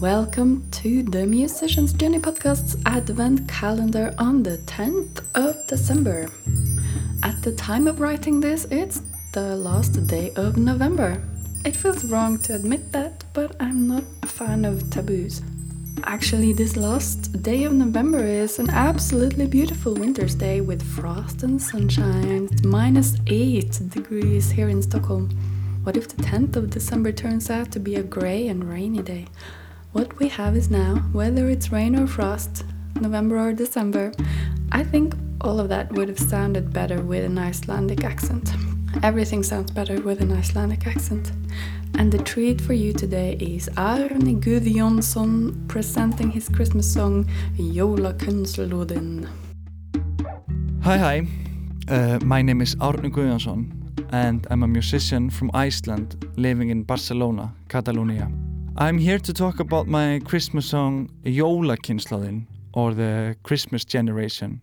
Welcome to the Musician's Journey Podcast's Advent calendar on the 10th of December. At the time of writing this, it's the last day of November. It feels wrong to admit that, but I'm not a fan of taboos. Actually, this last day of November is an absolutely beautiful winter's day with frost and sunshine. It's minus 8 degrees here in Stockholm. What if the 10th of December turns out to be a grey and rainy day? What we have is now, whether it's rain or frost, November or December, I think all of that would have sounded better with an Icelandic accent. Everything sounds better with an Icelandic accent. And the treat for you today is Arne Gudjonsson presenting his Christmas song Jola Jólakunnslóðin. Hi, hi. Uh, my name is Árni Guðjónsson and I'm a musician from Iceland living in Barcelona, Catalonia. I'm here to talk about my Christmas song Jólakynnslóðin or the Christmas Generation.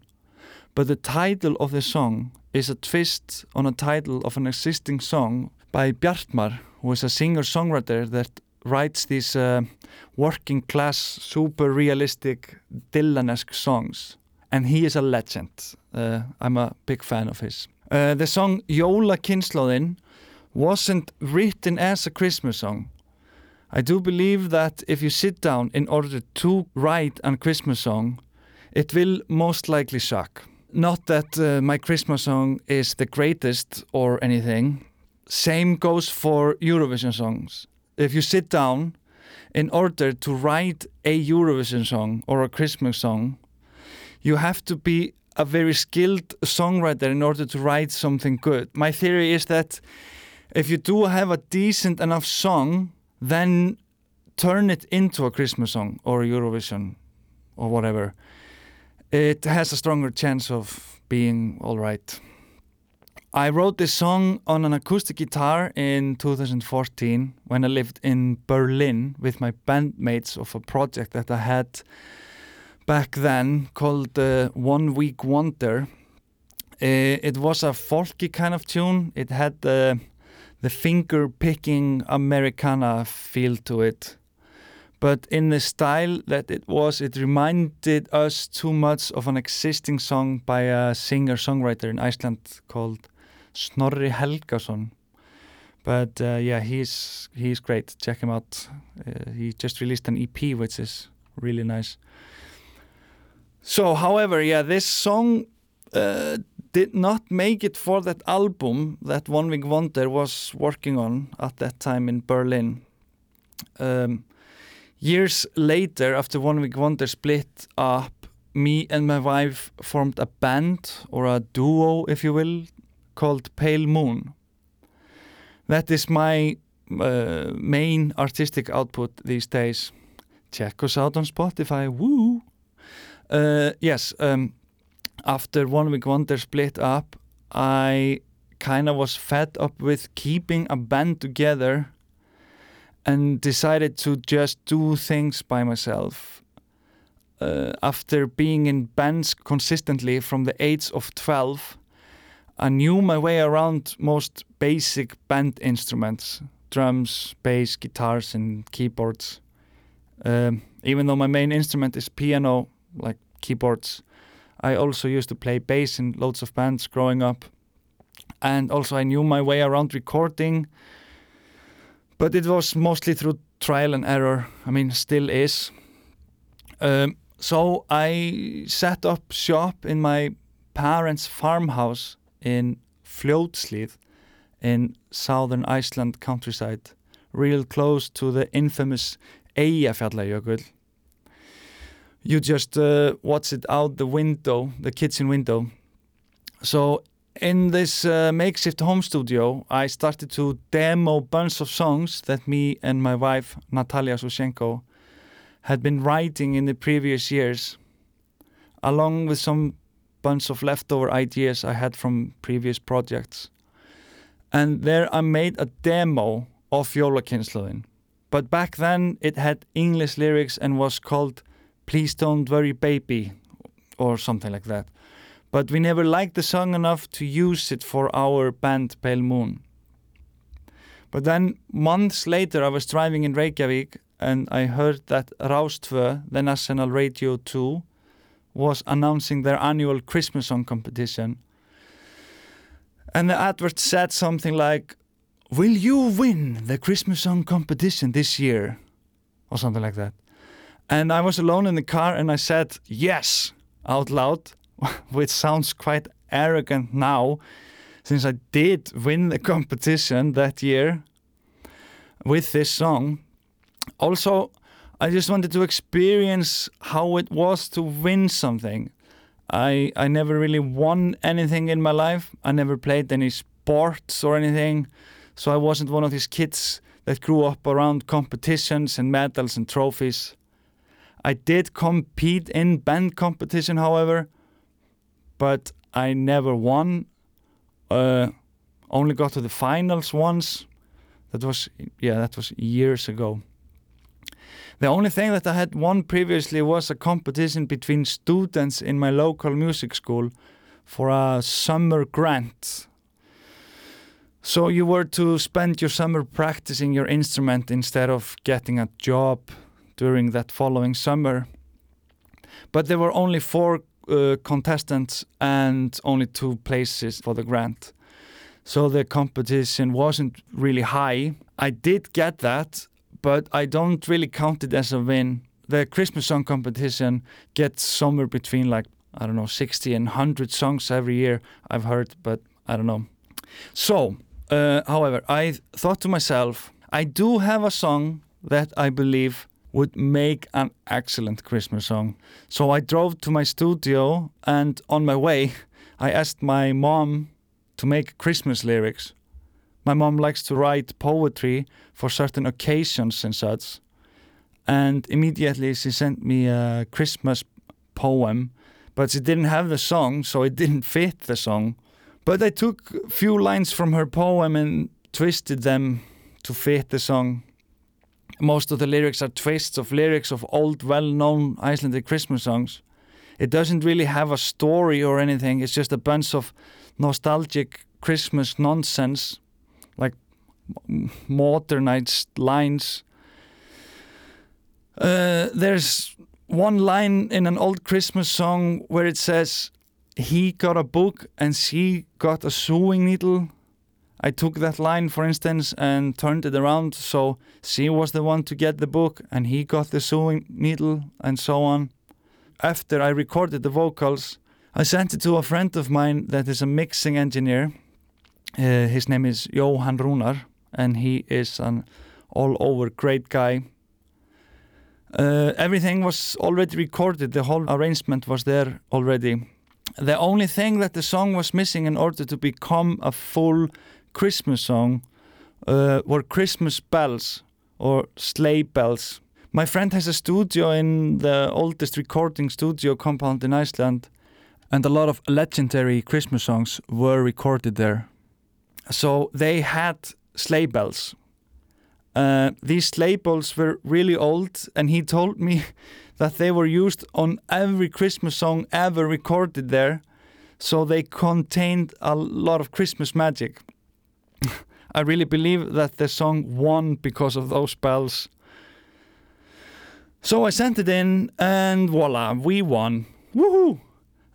But the title of the song is a twist on a title of an existing song by Bjartmar, who is a singer-songwriter that writes these uh, working class, super realistic Dylan-esque songs. And he is a legend. Uh, I'm a big fan of his. Uh, the song Jólakynnslóðin wasn't written as a Christmas song. I do believe that if you sit down in order to write a Christmas song, it will most likely suck. Not that uh, my Christmas song is the greatest or anything. Same goes for Eurovision songs. If you sit down in order to write a Eurovision song or a Christmas song, you have to be a very skilled songwriter in order to write something good. My theory is that if you do have a decent enough song, then turn it into a Christmas song or Eurovision or whatever. It has a stronger chance of being all right. I wrote this song on an acoustic guitar in 2014 when I lived in Berlin with my bandmates of a project that I had back then called uh, One Week Wonder. Uh, it was a folky kind of tune. It had the the finger picking Americana feel to it. But in the style that it was, it reminded us too much of an existing song by a singer songwriter in Iceland called Snorri Helgason. But uh, yeah, he's he's great. Check him out. Uh, he just released an EP, which is really nice. So, however, yeah, this song uh, did not make it for that album that One Week Wonder was working on at that time in Berlin. Um, years later, after One Week Wonder split up, me and my wife formed a band or a duo, if you will, called Pale Moon. That is my uh, main artistic output these days. Check us out on Spotify. Woo! Uh, yes, um, after One Week Wonder split up, I kind of was fed up with keeping a band together and decided to just do things by myself. Uh, after being in bands consistently from the age of 12, I knew my way around most basic band instruments drums, bass, guitars, and keyboards. Um, even though my main instrument is piano, like keyboards, I also used to play bass in loads of bands growing up. And also, I knew my way around recording, but it was mostly through trial and error. I mean, still is. Um, so I set up shop in my parents' farmhouse in Fljótslíð in southern Iceland countryside, real close to the infamous Eyjafjallajökull. You just uh, watch it out the window, the kitchen window. So in this uh, makeshift home studio, I started to demo bunch of songs that me and my wife, Natalia Sushenko, had been writing in the previous years, along with some bunch of leftover ideas I had from previous projects. And there I made a demo of Jólakynnslóðin. But back then it had English lyrics and was called Please Don't Worry Baby or something like that. But we never liked the song enough to use it for our band Pale Moon. But then months later I was driving in Reykjavik and I heard that Rástfö, the national radio 2, was announcing their annual Christmas song competition. And the advert said something like, Will you win the Christmas song competition this year? Or something like that. And I was alone in the car and I said, Yes, out loud, which sounds quite arrogant now, since I did win the competition that year with this song. Also, I just wanted to experience how it was to win something. I I never really won anything in my life. I never played any sports or anything. So I wasn't one of these kids that grew up around competitions and medals and trophies. I did compete in band competition, however, but I never won. Uh, only got to the finals once. That was yeah, that was years ago. The only thing that I had won previously was a competition between students in my local music school for a summer grant. So you were to spend your summer practicing your instrument instead of getting a job during that following summer. But there were only four uh, contestants and only two places for the grant. So the competition wasn't really high. I did get that, but I don't really count it as a win. The Christmas song competition gets somewhere between like, I don't know, 60 and 100 songs every year, I've heard, but I don't know. So, uh, however, I thought to myself, I do have a song that I believe would make an excellent Christmas song. So I drove to my studio, and on my way, I asked my mom to make Christmas lyrics. My mom likes to write poetry for certain occasions and such. And immediately she sent me a Christmas poem, but she didn't have the song, so it didn't fit the song. But I took a few lines from her poem and twisted them to fit the song. Most of the lyrics are twists of lyrics of old, well known Icelandic Christmas songs. It doesn't really have a story or anything, it's just a bunch of nostalgic Christmas nonsense, like modernized lines. Uh, there's one line in an old Christmas song where it says, He got a book and she got a sewing needle. I took that line, for instance, and turned it around so she was the one to get the book and he got the sewing needle and so on. After I recorded the vocals, I sent it to a friend of mine that is a mixing engineer. Uh, his name is Johan Runar, and he is an all over great guy. Uh, everything was already recorded, the whole arrangement was there already. The only thing that the song was missing in order to become a full Christmas song uh, were Christmas bells or sleigh bells. My friend has a studio in the oldest recording studio compound in Iceland, and a lot of legendary Christmas songs were recorded there. So they had sleigh bells. Uh, these sleigh bells were really old, and he told me that they were used on every Christmas song ever recorded there. So they contained a lot of Christmas magic. I really believe that the song won because of those bells. So I sent it in, and voila, we won. Woohoo!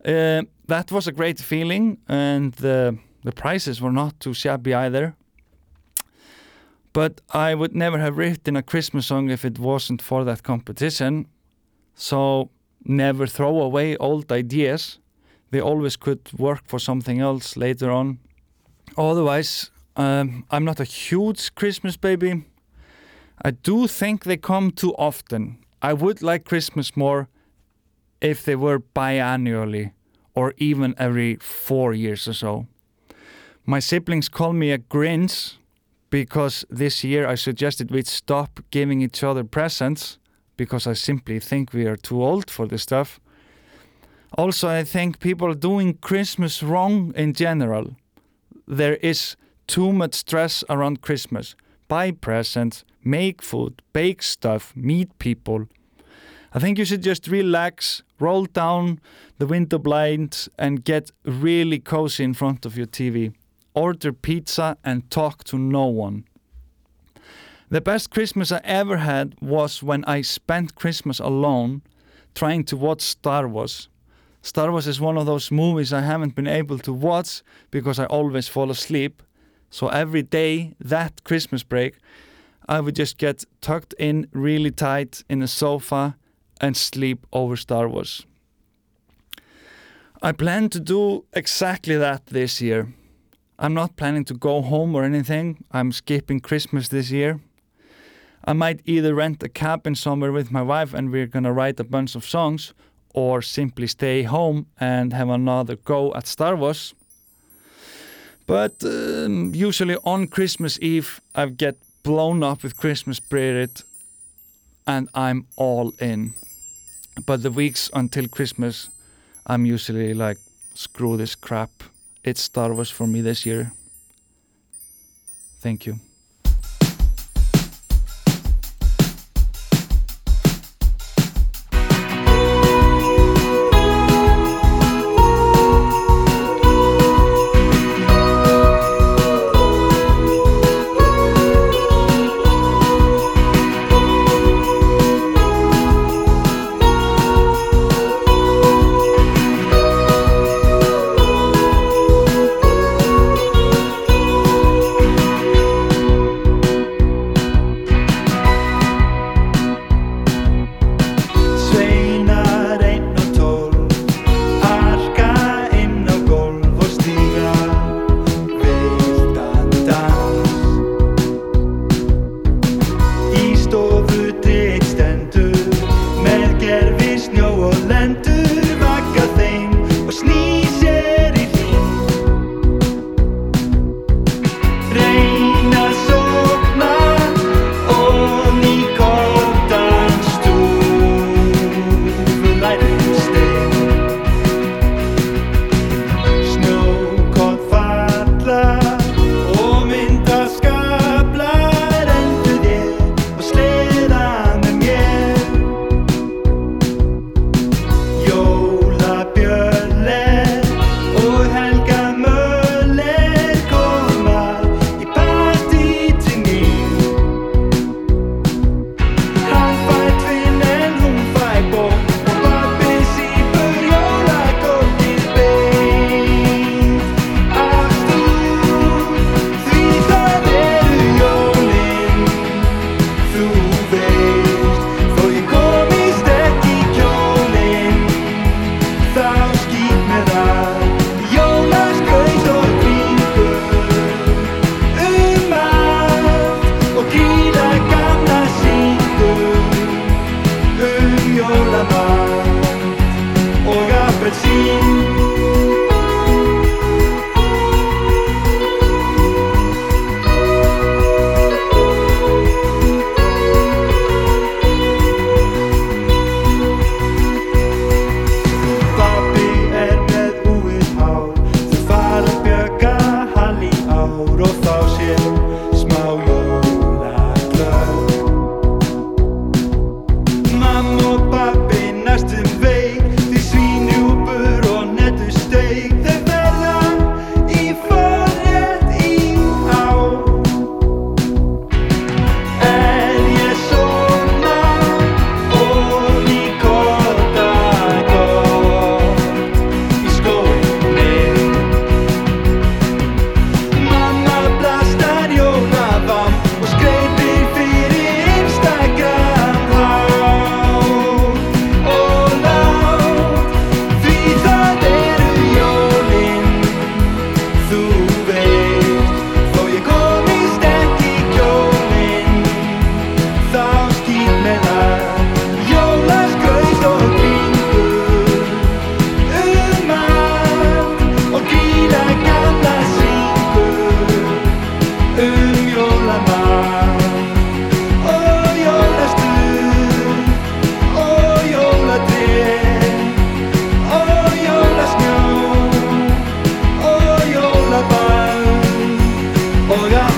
Uh, that was a great feeling, and the the prices were not too shabby either. But I would never have written a Christmas song if it wasn't for that competition. So never throw away old ideas. They always could work for something else later on. Otherwise, um, I'm not a huge Christmas baby. I do think they come too often. I would like Christmas more if they were biannually or even every four years or so. My siblings call me a Grinch because this year I suggested we'd stop giving each other presents because I simply think we are too old for this stuff. Also, I think people are doing Christmas wrong in general. There is too much stress around Christmas. Buy presents, make food, bake stuff, meet people. I think you should just relax, roll down the window blinds, and get really cozy in front of your TV. Order pizza and talk to no one. The best Christmas I ever had was when I spent Christmas alone trying to watch Star Wars. Star Wars is one of those movies I haven't been able to watch because I always fall asleep, so every day that Christmas break, I would just get tucked in really tight in the sofa and sleep over Star Wars. I plan to do exactly that this year. I'm not planning to go home or anything. I'm skipping Christmas this year. I might either rent a cabin somewhere with my wife and we're gonna write a bunch of songs, or simply stay home and have another go at Star Wars. But um, usually on Christmas Eve, I get blown up with Christmas spirit and I'm all in. But the weeks until Christmas, I'm usually like, screw this crap. It's Star Wars for me this year. Thank you. Hola,